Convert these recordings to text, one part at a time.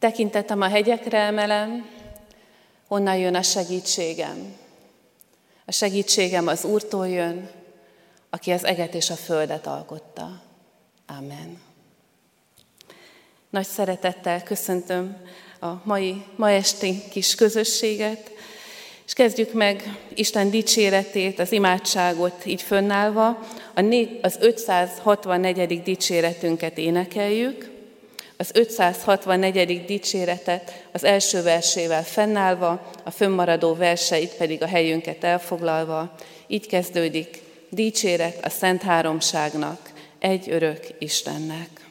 Tekintetem a hegyekre emelem, onnan jön a segítségem. A segítségem az Úrtól jön, aki az eget és a földet alkotta. Amen. Nagy szeretettel köszöntöm a mai, ma esti kis közösséget, és kezdjük meg Isten dicséretét, az imádságot így fönnállva. A az 564. dicséretünket énekeljük, az 564. dicséretet az első versével fennállva, a fönnmaradó verseit pedig a helyünket elfoglalva. Így kezdődik, dicséret a Szent Háromságnak, egy örök Istennek.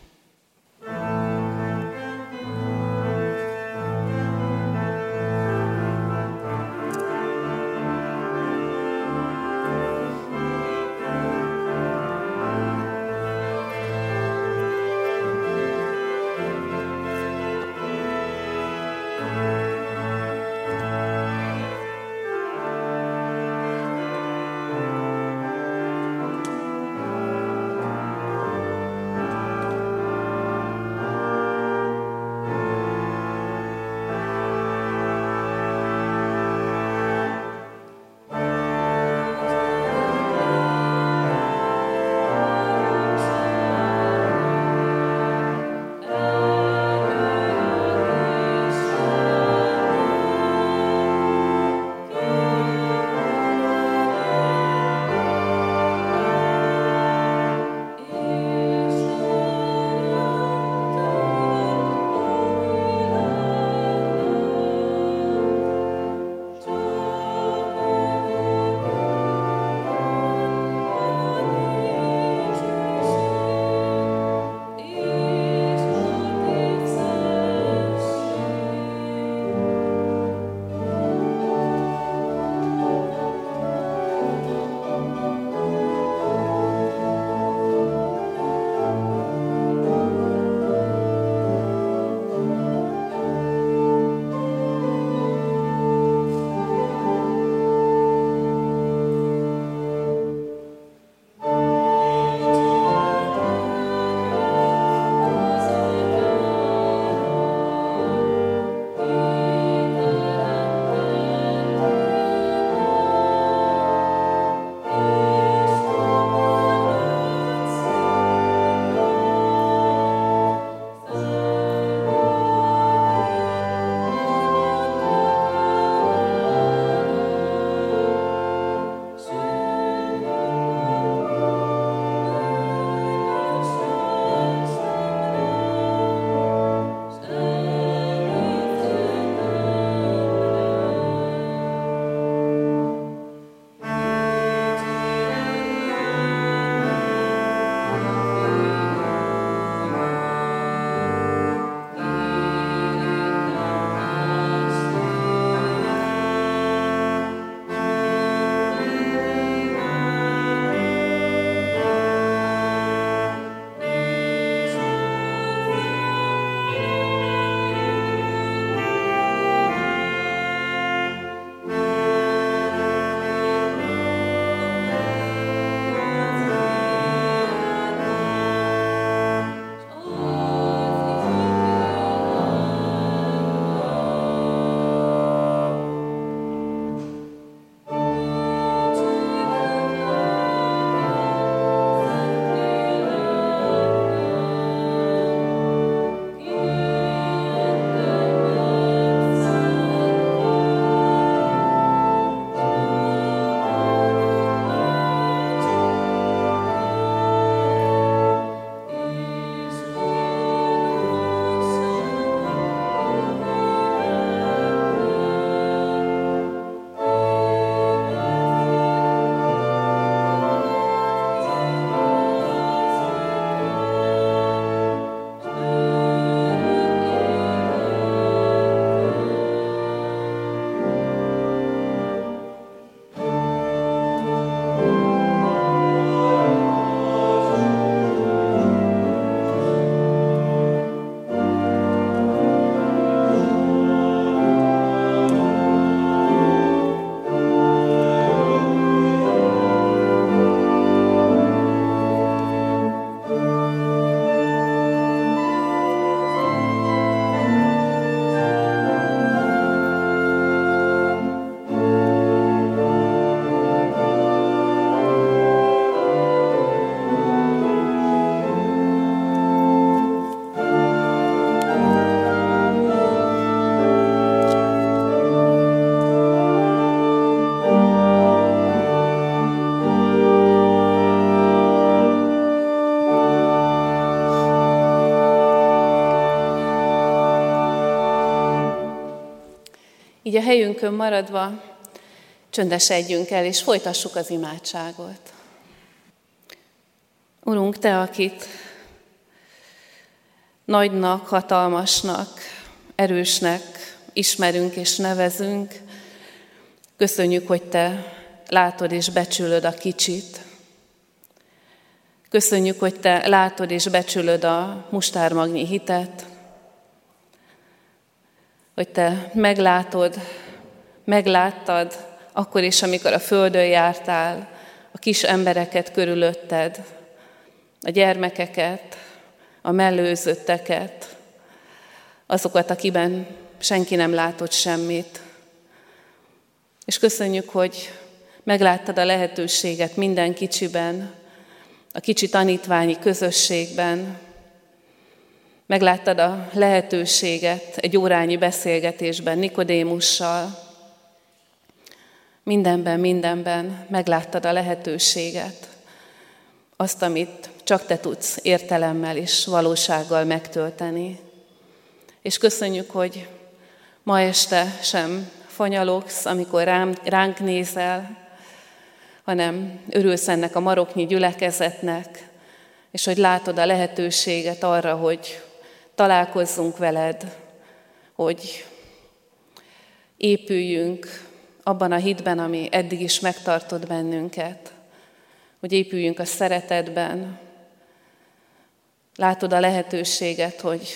Így a helyünkön maradva csöndesedjünk el, és folytassuk az imádságot. Urunk, Te, akit nagynak, hatalmasnak, erősnek ismerünk és nevezünk, köszönjük, hogy Te látod és becsülöd a kicsit. Köszönjük, hogy Te látod és becsülöd a mustármagnyi hitet, hogy Te meglátod, megláttad akkor is, amikor a földön jártál, a kis embereket körülötted, a gyermekeket, a mellőzötteket, azokat, akiben senki nem látott semmit. És köszönjük, hogy megláttad a lehetőséget minden kicsiben, a kicsi tanítványi közösségben, megláttad a lehetőséget egy órányi beszélgetésben Nikodémussal, mindenben, mindenben megláttad a lehetőséget, azt, amit csak te tudsz értelemmel és valósággal megtölteni. És köszönjük, hogy ma este sem fanyalogsz, amikor rám, ránk nézel, hanem örülsz ennek a maroknyi gyülekezetnek, és hogy látod a lehetőséget arra, hogy találkozzunk veled, hogy épüljünk abban a hitben, ami eddig is megtartott bennünket, hogy épüljünk a szeretetben. Látod a lehetőséget, hogy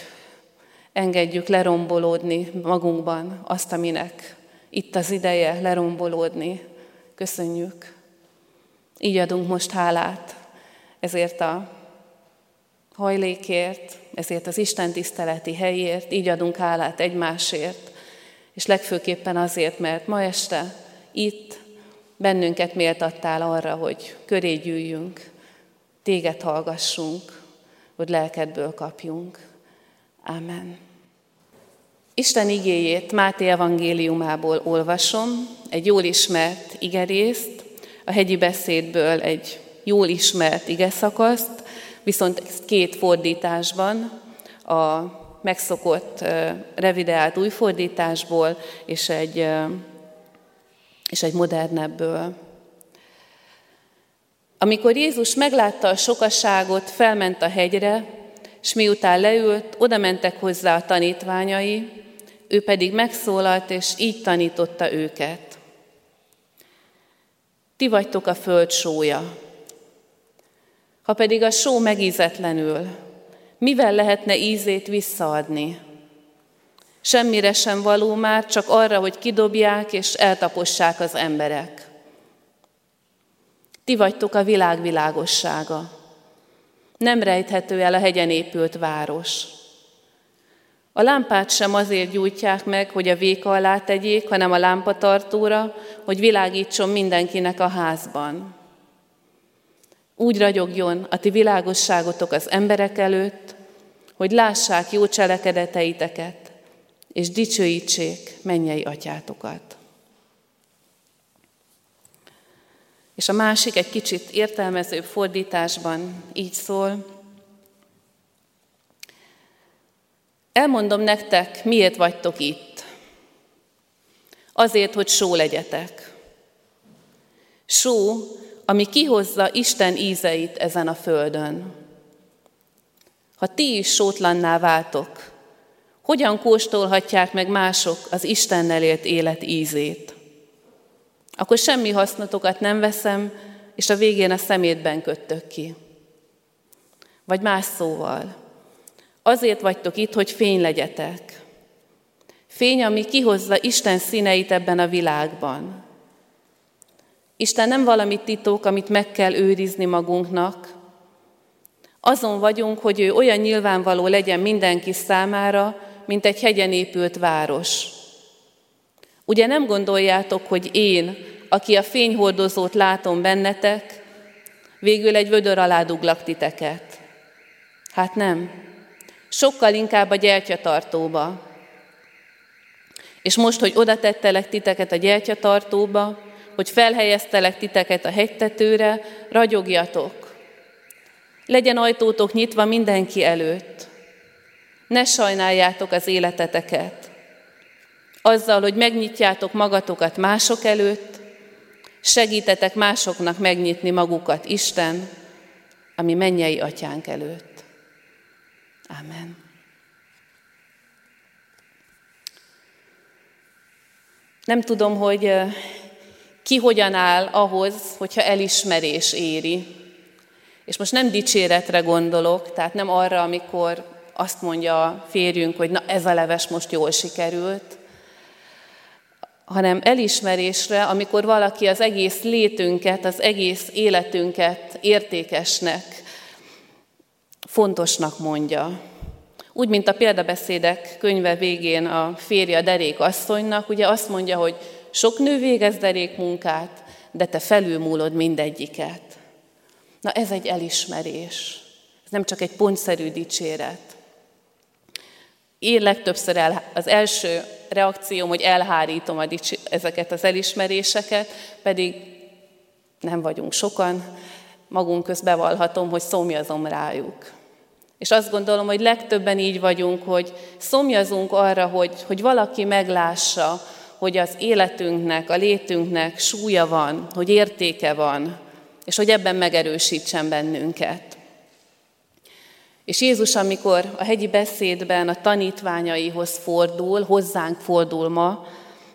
engedjük lerombolódni magunkban azt, aminek itt az ideje lerombolódni. Köszönjük. Így adunk most hálát ezért a hajlékért, ezért az Isten tiszteleti helyért, így adunk hálát egymásért, és legfőképpen azért, mert ma este itt bennünket méltattál arra, hogy köré gyűjjünk, téged hallgassunk, hogy lelkedből kapjunk. Amen. Isten igéjét Máté evangéliumából olvasom, egy jól ismert igerészt, a hegyi beszédből egy jól ismert igeszakaszt, viszont két fordításban, a megszokott revideált újfordításból és egy, és egy modernebből. Amikor Jézus meglátta a sokaságot, felment a hegyre, és miután leült, oda mentek hozzá a tanítványai, ő pedig megszólalt, és így tanította őket. Ti vagytok a föld sója. Ha pedig a só megízetlenül, mivel lehetne ízét visszaadni? Semmire sem való már, csak arra, hogy kidobják és eltapossák az emberek. Ti vagytok a világ világossága. Nem rejthető el a hegyen épült város. A lámpát sem azért gyújtják meg, hogy a véka alá tegyék, hanem a lámpatartóra, hogy világítson mindenkinek a házban. Úgy ragyogjon a ti világosságotok az emberek előtt, hogy lássák jó cselekedeteiteket, és dicsőítsék mennyei atyátokat. És a másik egy kicsit értelmezőbb fordításban így szól. Elmondom nektek, miért vagytok itt. Azért, hogy só legyetek. Só, ami kihozza Isten ízeit ezen a földön. Ha ti is sótlanná váltok, hogyan kóstolhatják meg mások az Istennel élt élet ízét? Akkor semmi hasznotokat nem veszem, és a végén a szemétben köttök ki. Vagy más szóval, azért vagytok itt, hogy fény legyetek. Fény, ami kihozza Isten színeit ebben a világban. Isten nem valami titok, amit meg kell őrizni magunknak, azon vagyunk, hogy ő olyan nyilvánvaló legyen mindenki számára, mint egy hegyen épült város. Ugye nem gondoljátok, hogy én, aki a fényhordozót látom bennetek, végül egy vödör alá duglak titeket? Hát nem. Sokkal inkább a gyertyatartóba. És most, hogy oda tettelek titeket a gyertyatartóba, hogy felhelyeztelek titeket a hegytetőre, ragyogjatok, legyen ajtótok nyitva mindenki előtt. Ne sajnáljátok az életeteket. Azzal, hogy megnyitjátok magatokat mások előtt, segítetek másoknak megnyitni magukat Isten, ami mennyei atyánk előtt. Amen. Nem tudom, hogy ki hogyan áll ahhoz, hogyha elismerés éri. És most nem dicséretre gondolok, tehát nem arra, amikor azt mondja a férjünk, hogy na ez a leves most jól sikerült, hanem elismerésre, amikor valaki az egész létünket, az egész életünket értékesnek, fontosnak mondja. Úgy, mint a példabeszédek könyve végén a férje a derék asszonynak, ugye azt mondja, hogy sok nő végez derék munkát, de te felülmúlod mindegyiket. Na ez egy elismerés. Ez nem csak egy pontszerű dicséret. Én legtöbbször el, az első reakcióm, hogy elhárítom a dicsi, ezeket az elismeréseket, pedig nem vagyunk sokan, magunk közt bevallhatom, hogy szomjazom rájuk. És azt gondolom, hogy legtöbben így vagyunk, hogy szomjazunk arra, hogy, hogy valaki meglássa, hogy az életünknek, a létünknek súlya van, hogy értéke van, és hogy ebben megerősítsen bennünket. És Jézus, amikor a hegyi beszédben a tanítványaihoz fordul, hozzánk fordul ma,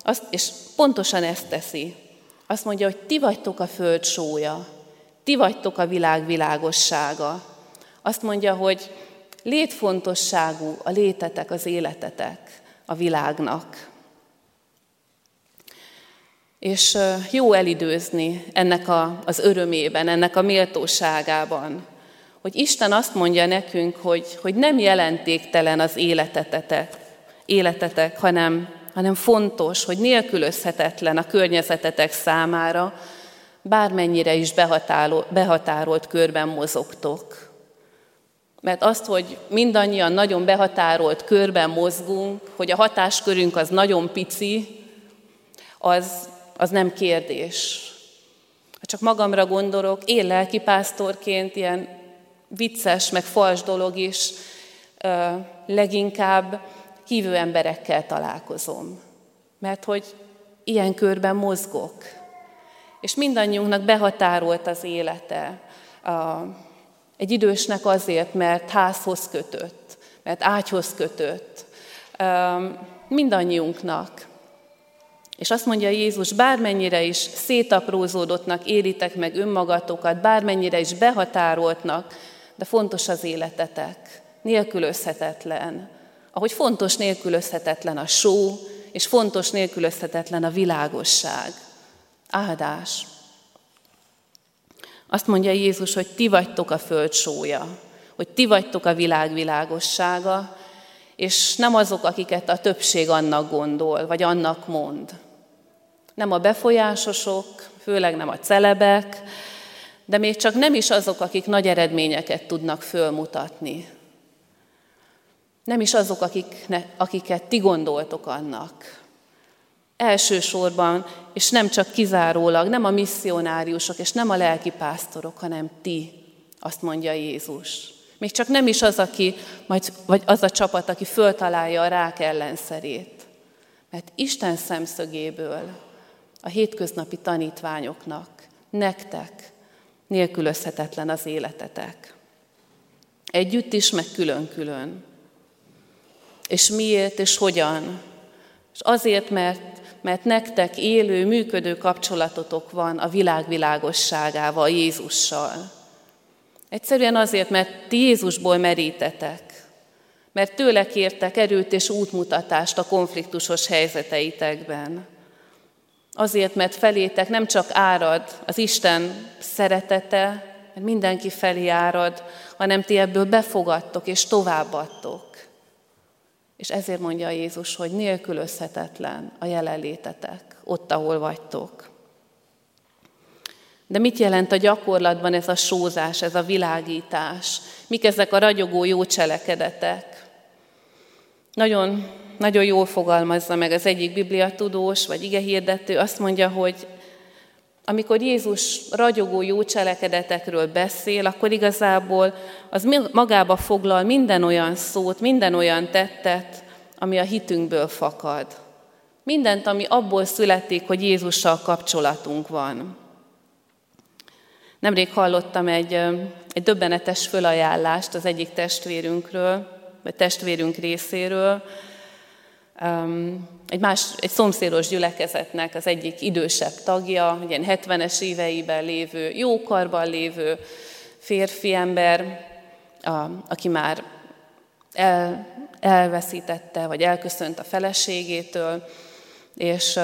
azt, és pontosan ezt teszi. Azt mondja, hogy ti vagytok a föld sója, ti vagytok a világ világossága. Azt mondja, hogy létfontosságú a létetek, az életetek a világnak. És jó elidőzni ennek a, az örömében, ennek a méltóságában, hogy Isten azt mondja nekünk, hogy, hogy nem jelentéktelen az életetetek, életetek hanem, hanem fontos, hogy nélkülözhetetlen a környezetetek számára, bármennyire is behatárolt, behatárolt körben mozogtok. Mert azt, hogy mindannyian nagyon behatárolt körben mozgunk, hogy a hatáskörünk az nagyon pici, az, az nem kérdés. Ha csak magamra gondolok, én lelkipásztorként ilyen vicces, meg fals dolog is, leginkább hívő emberekkel találkozom. Mert hogy ilyen körben mozgok. És mindannyiunknak behatárolt az élete. Egy idősnek azért, mert házhoz kötött, mert ágyhoz kötött. Mindannyiunknak. És azt mondja Jézus, bármennyire is szétaprózódottnak éritek meg önmagatokat, bármennyire is behatároltnak, de fontos az életetek, nélkülözhetetlen. Ahogy fontos nélkülözhetetlen a só, és fontos nélkülözhetetlen a világosság. Áldás. Azt mondja Jézus, hogy ti vagytok a föld sója, hogy ti vagytok a világ világossága, és nem azok, akiket a többség annak gondol, vagy annak mond. Nem a befolyásosok, főleg nem a celebek, de még csak nem is azok, akik nagy eredményeket tudnak fölmutatni. Nem is azok, akik, akiket ti gondoltok annak. Elsősorban, és nem csak kizárólag, nem a misszionáriusok, és nem a lelkipásztorok, hanem ti, azt mondja Jézus. Még csak nem is az, aki, majd, vagy az a csapat, aki föltalálja a rák ellenszerét. Mert Isten szemszögéből a hétköznapi tanítványoknak, nektek, nélkülözhetetlen az életetek. Együtt is, meg külön-külön. És miért, és hogyan? És azért, mert, mert nektek élő, működő kapcsolatotok van a világ világosságával, Jézussal. Egyszerűen azért, mert ti Jézusból merítetek, mert tőle kértek erőt és útmutatást a konfliktusos helyzeteitekben. Azért, mert felétek nem csak árad az Isten szeretete, mert mindenki felé árad, hanem ti ebből befogadtok és továbbadtok. És ezért mondja Jézus, hogy nélkülözhetetlen a jelenlétetek, ott, ahol vagytok. De mit jelent a gyakorlatban ez a sózás, ez a világítás? Mik ezek a ragyogó jó cselekedetek? Nagyon nagyon jól fogalmazza meg az egyik bibliatudós vagy igehirdető, azt mondja, hogy amikor Jézus ragyogó jó cselekedetekről beszél, akkor igazából az magába foglal minden olyan szót, minden olyan tettet, ami a hitünkből fakad. Mindent, ami abból születik, hogy Jézussal kapcsolatunk van. Nemrég hallottam egy, egy döbbenetes fölajánlást az egyik testvérünkről, vagy testvérünk részéről, egy, más, egy szomszédos gyülekezetnek az egyik idősebb tagja, egy ilyen 70-es éveiben lévő, jókarban lévő férfi ember, a, aki már el, elveszítette, vagy elköszönt a feleségétől, és,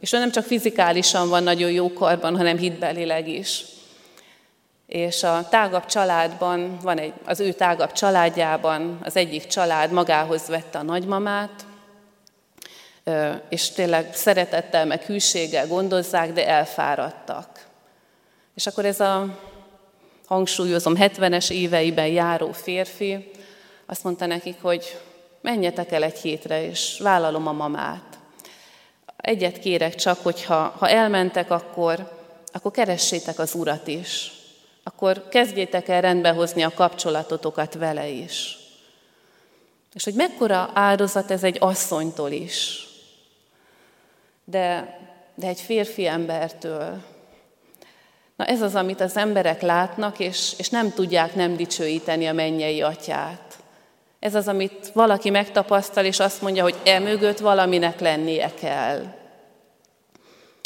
és ő nem csak fizikálisan van nagyon jó karban, hanem hitbelileg is. És a tágabb családban, van egy, az ő tágabb családjában az egyik család magához vette a nagymamát, és tényleg szeretettel, meg hűséggel gondozzák, de elfáradtak. És akkor ez a, hangsúlyozom, 70-es éveiben járó férfi azt mondta nekik, hogy menjetek el egy hétre, és vállalom a mamát. Egyet kérek csak, hogy ha, ha elmentek, akkor, akkor keressétek az Urat is. Akkor kezdjétek el rendbehozni a kapcsolatotokat vele is. És hogy mekkora áldozat ez egy asszonytól is de, de egy férfi embertől. Na ez az, amit az emberek látnak, és, és nem tudják nem dicsőíteni a mennyei atyát. Ez az, amit valaki megtapasztal, és azt mondja, hogy e mögött valaminek lennie kell.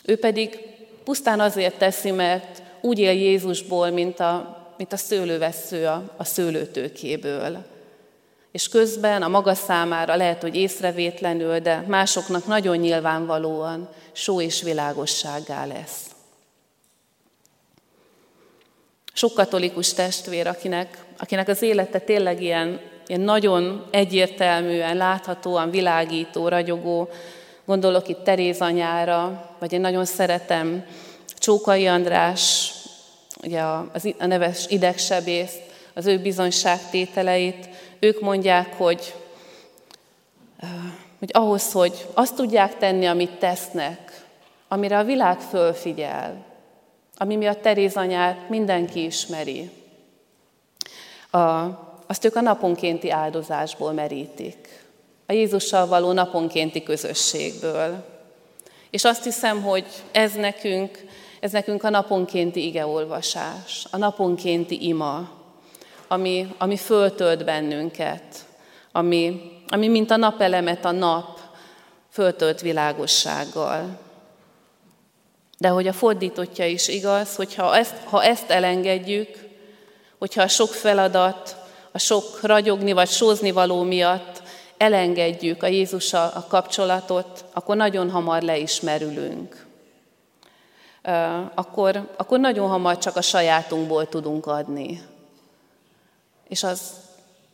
Ő pedig pusztán azért teszi, mert úgy él Jézusból, mint a, mint a szőlővesző a, a szőlőtőkéből és közben a maga számára lehet, hogy észrevétlenül, de másoknak nagyon nyilvánvalóan só és világossággá lesz. Sok katolikus testvér, akinek, akinek az élete tényleg ilyen, ilyen nagyon egyértelműen, láthatóan világító, ragyogó, gondolok itt Teréz anyára, vagy én nagyon szeretem Csókai András, ugye a, a neves idegsebészt, az ő bizonyságtételeit, ők mondják, hogy, hogy ahhoz, hogy azt tudják tenni, amit tesznek, amire a világ fölfigyel, ami miatt Teréz anyát mindenki ismeri, a, azt ők a naponkénti áldozásból merítik, a Jézussal való naponkénti közösségből. És azt hiszem, hogy ez nekünk, ez nekünk a naponkénti igeolvasás, a naponkénti ima, ami, ami föltölt bennünket, ami, ami mint a napelemet a nap föltölt világossággal. De hogy a fordítottja is igaz, hogyha ezt, ha ezt elengedjük, hogyha a sok feladat, a sok ragyogni vagy sózni való miatt elengedjük a Jézussal a kapcsolatot, akkor nagyon hamar leismerülünk. Akkor, akkor nagyon hamar csak a sajátunkból tudunk adni és az,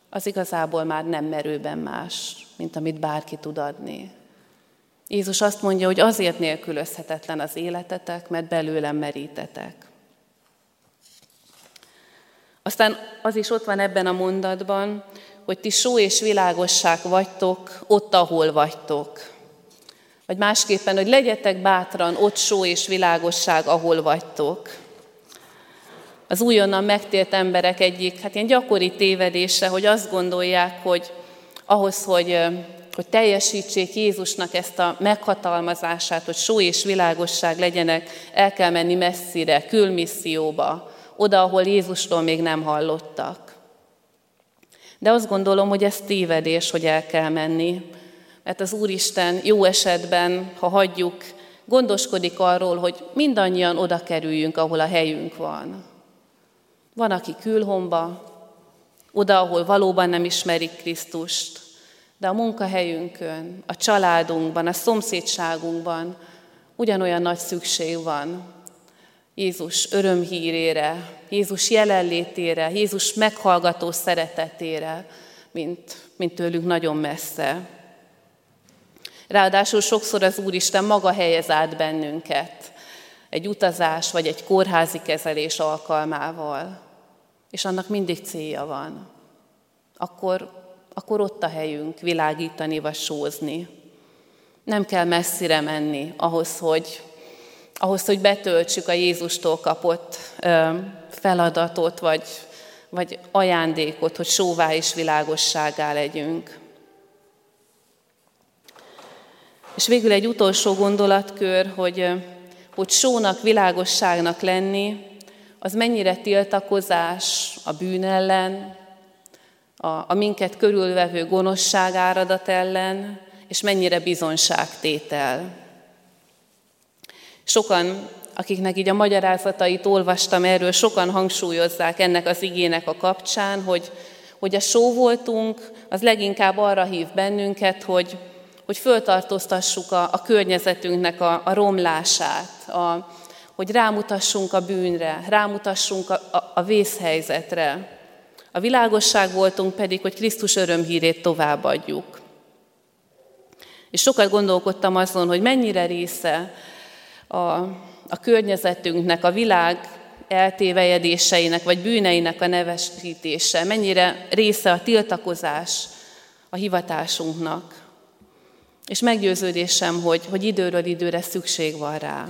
az igazából már nem merőben más, mint amit bárki tud adni. Jézus azt mondja, hogy azért nélkülözhetetlen az életetek, mert belőlem merítetek. Aztán az is ott van ebben a mondatban, hogy ti só és világosság vagytok ott, ahol vagytok. Vagy másképpen, hogy legyetek bátran ott só és világosság, ahol vagytok az újonnan megtért emberek egyik, hát ilyen gyakori tévedése, hogy azt gondolják, hogy ahhoz, hogy, hogy teljesítsék Jézusnak ezt a meghatalmazását, hogy só és világosság legyenek, el kell menni messzire, külmisszióba, oda, ahol Jézusról még nem hallottak. De azt gondolom, hogy ez tévedés, hogy el kell menni, mert az Úristen jó esetben, ha hagyjuk, gondoskodik arról, hogy mindannyian oda kerüljünk, ahol a helyünk van. Van, aki külhomba, oda, ahol valóban nem ismerik Krisztust, de a munkahelyünkön, a családunkban, a szomszédságunkban ugyanolyan nagy szükség van. Jézus örömhírére, Jézus jelenlétére, Jézus meghallgató szeretetére, mint, mint tőlünk nagyon messze. Ráadásul sokszor az Úristen maga helyez át bennünket egy utazás vagy egy kórházi kezelés alkalmával, és annak mindig célja van, akkor, akkor ott a helyünk világítani vagy sózni. Nem kell messzire menni ahhoz, hogy, ahhoz, hogy betöltsük a Jézustól kapott ö, feladatot, vagy, vagy ajándékot, hogy sóvá és világosságá legyünk. És végül egy utolsó gondolatkör, hogy, hogy sónak, világosságnak lenni, az mennyire tiltakozás a bűn ellen, a, a minket körülvevő gonoszság áradat ellen, és mennyire bizonságtétel. Sokan, akiknek így a magyarázatait olvastam erről, sokan hangsúlyozzák ennek az igének a kapcsán, hogy, hogy a só voltunk, az leginkább arra hív bennünket, hogy, hogy föltartóztassuk a, a környezetünknek a, a romlását, a, hogy rámutassunk a bűnre, rámutassunk a, a, a vészhelyzetre. A világosság voltunk pedig, hogy Krisztus örömhírét továbbadjuk. És sokat gondolkodtam azon, hogy mennyire része a, a környezetünknek, a világ eltévejedéseinek vagy bűneinek a nevesítése, mennyire része a tiltakozás a hivatásunknak. És meggyőződésem, hogy, hogy időről időre szükség van rá.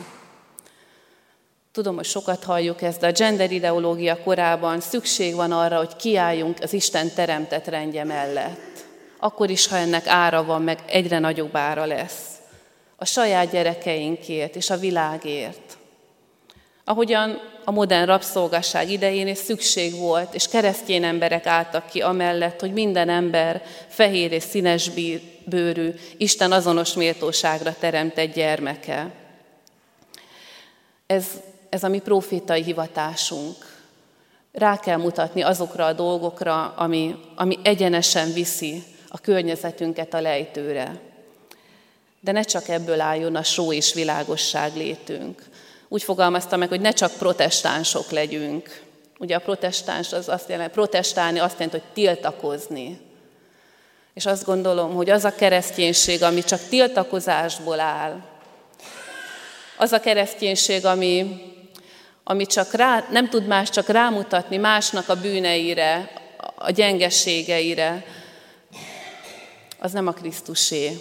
Tudom, hogy sokat halljuk ezt, de a gender ideológia korában szükség van arra, hogy kiálljunk az Isten teremtett rendje mellett. Akkor is, ha ennek ára van, meg egyre nagyobb ára lesz. A saját gyerekeinkért és a világért. Ahogyan a modern rabszolgasság idején is szükség volt, és keresztény emberek álltak ki amellett, hogy minden ember fehér és színes bőrű, Isten azonos méltóságra teremtett gyermeke. Ez ez a mi profétai hivatásunk. Rá kell mutatni azokra a dolgokra, ami, ami egyenesen viszi a környezetünket a lejtőre. De ne csak ebből álljon a só és világosság létünk. Úgy fogalmazta meg, hogy ne csak protestánsok legyünk. Ugye a protestáns az azt jelenti, protestálni azt jelenti, hogy tiltakozni. És azt gondolom, hogy az a kereszténység, ami csak tiltakozásból áll, az a kereszténység, ami ami csak rá, nem tud más csak rámutatni másnak a bűneire, a gyengeségeire, az nem a Krisztusé.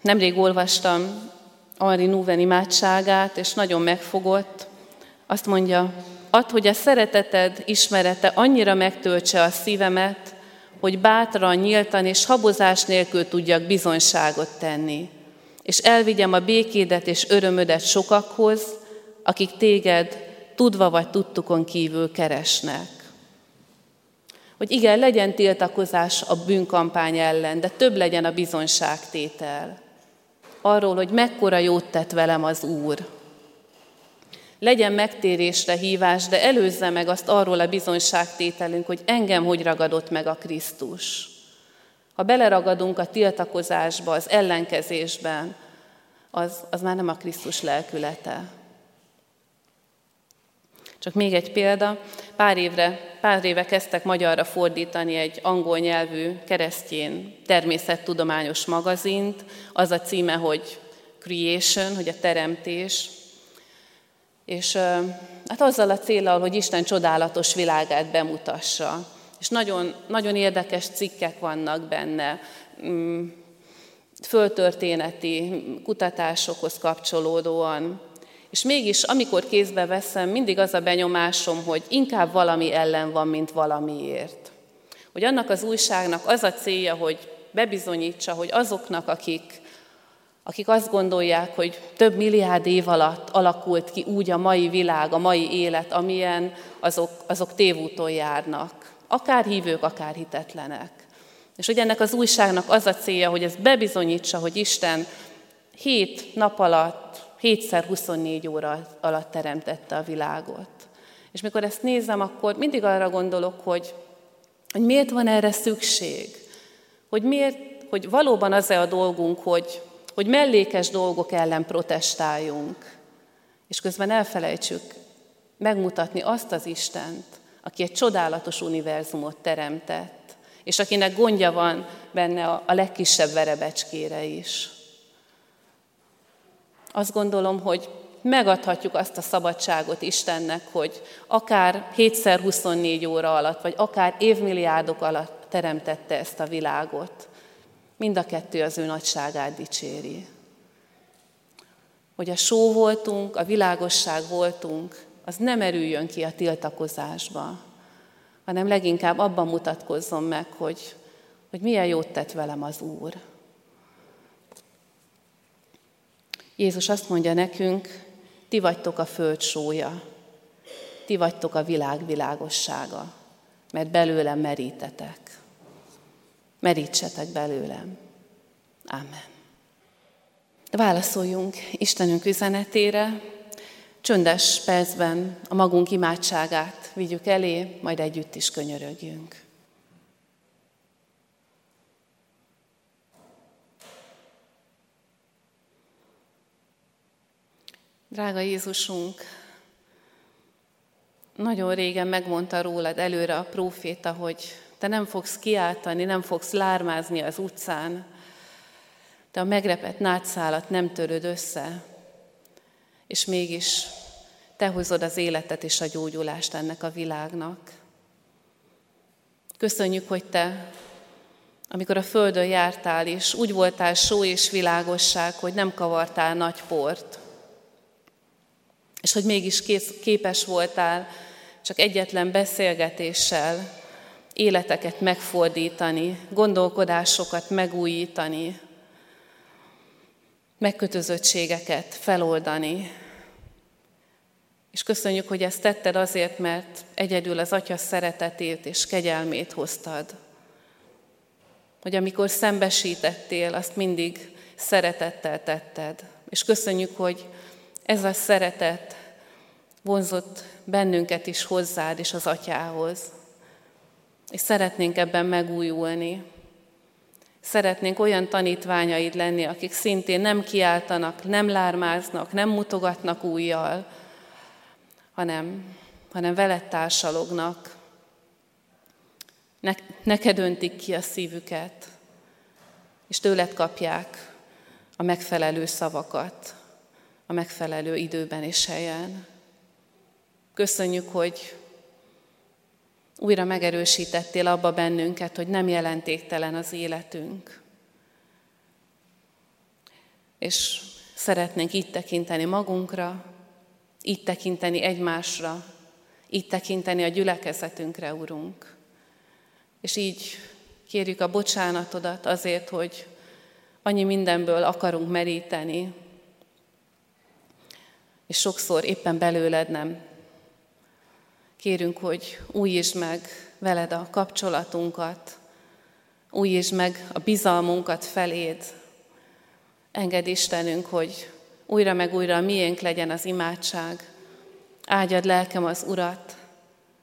Nemrég olvastam Henri Nouwen imádságát, és nagyon megfogott. Azt mondja, add, hogy a szereteted ismerete annyira megtöltse a szívemet, hogy bátran, nyíltan és habozás nélkül tudjak bizonyságot tenni és elvigyem a békédet és örömödet sokakhoz, akik téged tudva vagy tudtukon kívül keresnek. Hogy igen, legyen tiltakozás a bűnkampány ellen, de több legyen a bizonságtétel. Arról, hogy mekkora jót tett velem az Úr. Legyen megtérésre hívás, de előzze meg azt arról a bizonságtételünk, hogy engem hogy ragadott meg a Krisztus. Ha beleragadunk a tiltakozásba, az ellenkezésben, az, az már nem a Krisztus lelkülete. Csak még egy példa, pár, évre, pár éve kezdtek magyarra fordítani egy angol nyelvű keresztjén természettudományos magazint. Az a címe, hogy Creation, hogy a teremtés. És hát azzal a célral, hogy Isten csodálatos világát bemutassa. És nagyon, nagyon érdekes cikkek vannak benne, mm, föltörténeti kutatásokhoz kapcsolódóan. És mégis, amikor kézbe veszem, mindig az a benyomásom, hogy inkább valami ellen van, mint valamiért. Hogy annak az újságnak az a célja, hogy bebizonyítsa, hogy azoknak, akik, akik azt gondolják, hogy több milliárd év alatt alakult ki úgy a mai világ, a mai élet, amilyen, azok, azok tévúton járnak akár hívők, akár hitetlenek. És hogy ennek az újságnak az a célja, hogy ez bebizonyítsa, hogy Isten hét nap alatt, hétszer 24 óra alatt teremtette a világot. És mikor ezt nézem, akkor mindig arra gondolok, hogy, hogy miért van erre szükség. Hogy, miért, hogy valóban az-e a dolgunk, hogy, hogy mellékes dolgok ellen protestáljunk, és közben elfelejtsük megmutatni azt az Istent, aki egy csodálatos univerzumot teremtett, és akinek gondja van benne a, legkisebb verebecskére is. Azt gondolom, hogy megadhatjuk azt a szabadságot Istennek, hogy akár 7x24 óra alatt, vagy akár évmilliárdok alatt teremtette ezt a világot. Mind a kettő az ő nagyságát dicséri. Hogy a só voltunk, a világosság voltunk, az nem erüljön ki a tiltakozásba, hanem leginkább abban mutatkozzon meg, hogy, hogy milyen jót tett velem az Úr. Jézus azt mondja nekünk, ti vagytok a föld sója, ti vagytok a világ világossága, mert belőlem merítetek. Merítsetek belőlem. Amen. Válaszoljunk Istenünk üzenetére, csöndes percben a magunk imádságát vigyük elé, majd együtt is könyörögjünk. Drága Jézusunk, nagyon régen megmondta rólad előre a próféta, hogy te nem fogsz kiáltani, nem fogsz lármázni az utcán, te a megrepett nátszálat nem töröd össze, és mégis te hozod az életet és a gyógyulást ennek a világnak. Köszönjük, hogy te, amikor a földön jártál, és úgy voltál só és világosság, hogy nem kavartál nagy port, és hogy mégis képes voltál csak egyetlen beszélgetéssel életeket megfordítani, gondolkodásokat megújítani, megkötözöttségeket feloldani. És köszönjük, hogy ezt tetted azért, mert egyedül az Atya szeretetét és kegyelmét hoztad. Hogy amikor szembesítettél, azt mindig szeretettel tetted. És köszönjük, hogy ez a szeretet vonzott bennünket is hozzád és az atyához. És szeretnénk ebben megújulni. Szeretnénk olyan tanítványaid lenni, akik szintén nem kiáltanak, nem lármáznak, nem mutogatnak újjal, hanem, hanem veled társalognak. Ne, neked öntik ki a szívüket, és tőled kapják a megfelelő szavakat a megfelelő időben és helyen. Köszönjük, hogy újra megerősítettél abba bennünket, hogy nem jelentéktelen az életünk. És szeretnénk itt tekinteni magunkra, itt tekinteni egymásra, itt tekinteni a gyülekezetünkre, Urunk. És így kérjük a bocsánatodat azért, hogy annyi mindenből akarunk meríteni, és sokszor éppen belőled nem. Kérünk, hogy újítsd meg veled a kapcsolatunkat, újítsd meg a bizalmunkat feléd. Engedd Istenünk, hogy újra meg újra miénk legyen az imádság. Áldjad lelkem az Urat,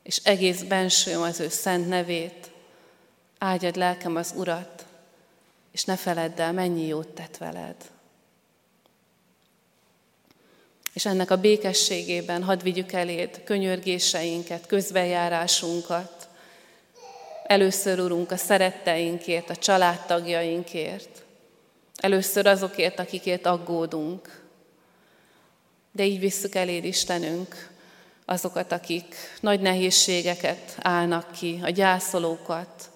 és egész bensőm az ő szent nevét. Áldjad lelkem az Urat, és ne feledd el, mennyi jót tett veled és ennek a békességében hadd vigyük eléd könyörgéseinket, közbejárásunkat. Először, Urunk, a szeretteinkért, a családtagjainkért. Először azokért, akikért aggódunk. De így visszük eléd, Istenünk, azokat, akik nagy nehézségeket állnak ki, a gyászolókat,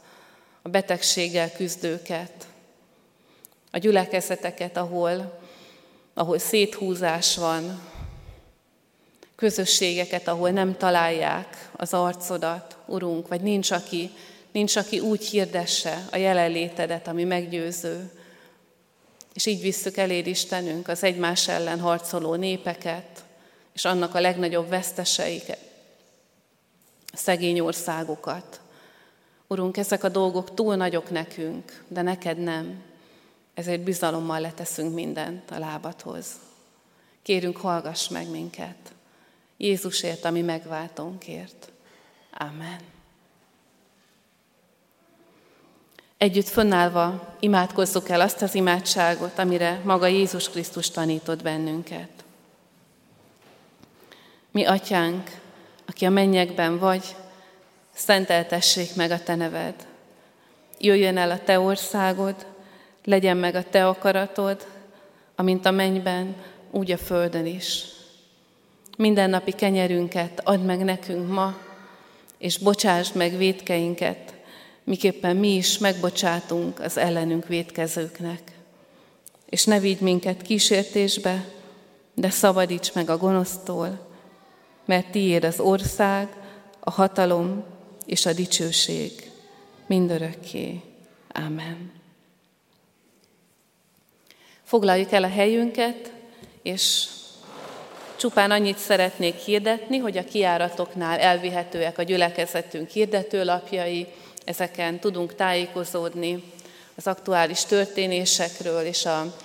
a betegséggel küzdőket, a gyülekezeteket, ahol ahol széthúzás van, közösségeket, ahol nem találják az arcodat, Urunk, vagy nincs aki, nincs, aki úgy hirdesse a jelenlétedet, ami meggyőző. És így visszük eléd Istenünk az egymás ellen harcoló népeket, és annak a legnagyobb veszteseiket, szegény országokat. Urunk, ezek a dolgok túl nagyok nekünk, de neked nem. Ezért bizalommal leteszünk mindent a lábadhoz. Kérünk, hallgass meg minket. Jézusért, ami megváltónkért. Amen. Együtt fönnállva imádkozzuk el azt az imádságot, amire maga Jézus Krisztus tanított bennünket. Mi atyánk, aki a mennyekben vagy, szenteltessék meg a te neved. Jöjjön el a te országod, legyen meg a te akaratod, amint a mennyben, úgy a földön is. Mindennapi kenyerünket add meg nekünk ma, és bocsásd meg védkeinket, miképpen mi is megbocsátunk az ellenünk védkezőknek. És ne vigy minket kísértésbe, de szabadíts meg a gonosztól, mert tiéd az ország, a hatalom és a dicsőség mindörökké. Amen. Foglaljuk el a helyünket, és csupán annyit szeretnék hirdetni, hogy a kiáratoknál elvihetőek a gyülekezetünk hirdetőlapjai, ezeken tudunk tájékozódni az aktuális történésekről és a,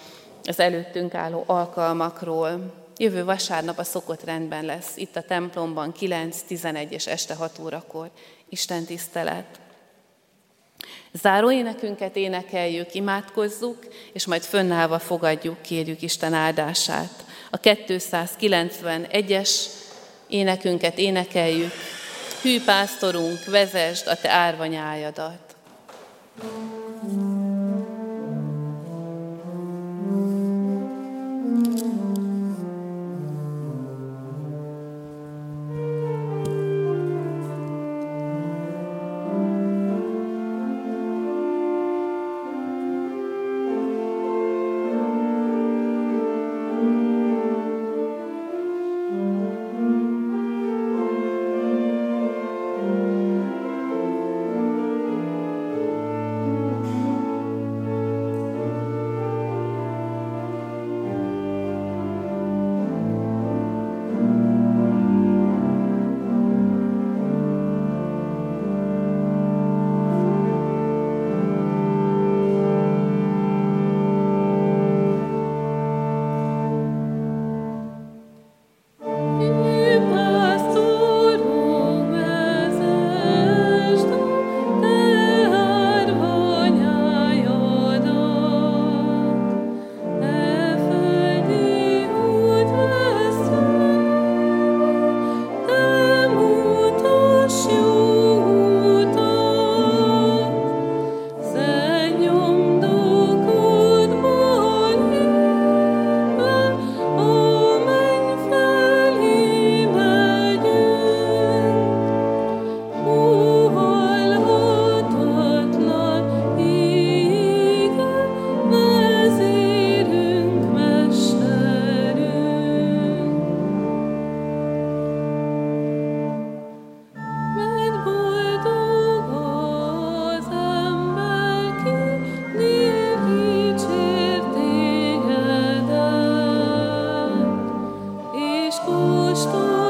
az előttünk álló alkalmakról. Jövő vasárnap a szokott rendben lesz, itt a templomban 9, 11 és este 6 órakor Isten tisztelet. Záró énekünket énekeljük, imádkozzuk, és majd fönnállva fogadjuk, kérjük Isten áldását. A 291-es énekünket énekeljük. Hű pásztorunk, vezesd a te árvanyájadat. thank you stars.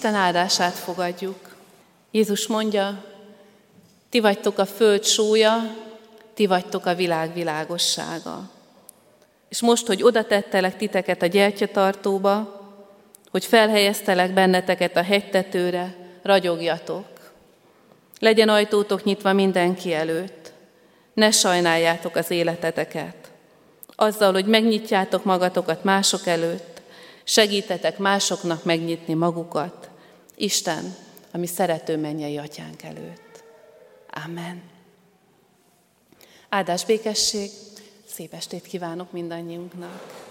Isten áldását fogadjuk. Jézus mondja, ti vagytok a föld súlya, ti vagytok a világ világossága. És most, hogy oda tettelek titeket a gyertyatartóba, hogy felhelyeztelek benneteket a hegytetőre, ragyogjatok. Legyen ajtótok nyitva mindenki előtt. Ne sajnáljátok az életeteket. Azzal, hogy megnyitjátok magatokat mások előtt, segítetek másoknak megnyitni magukat. Isten, ami szerető mennyei atyánk előtt. Amen. Áldás békesség, szép estét kívánok mindannyiunknak.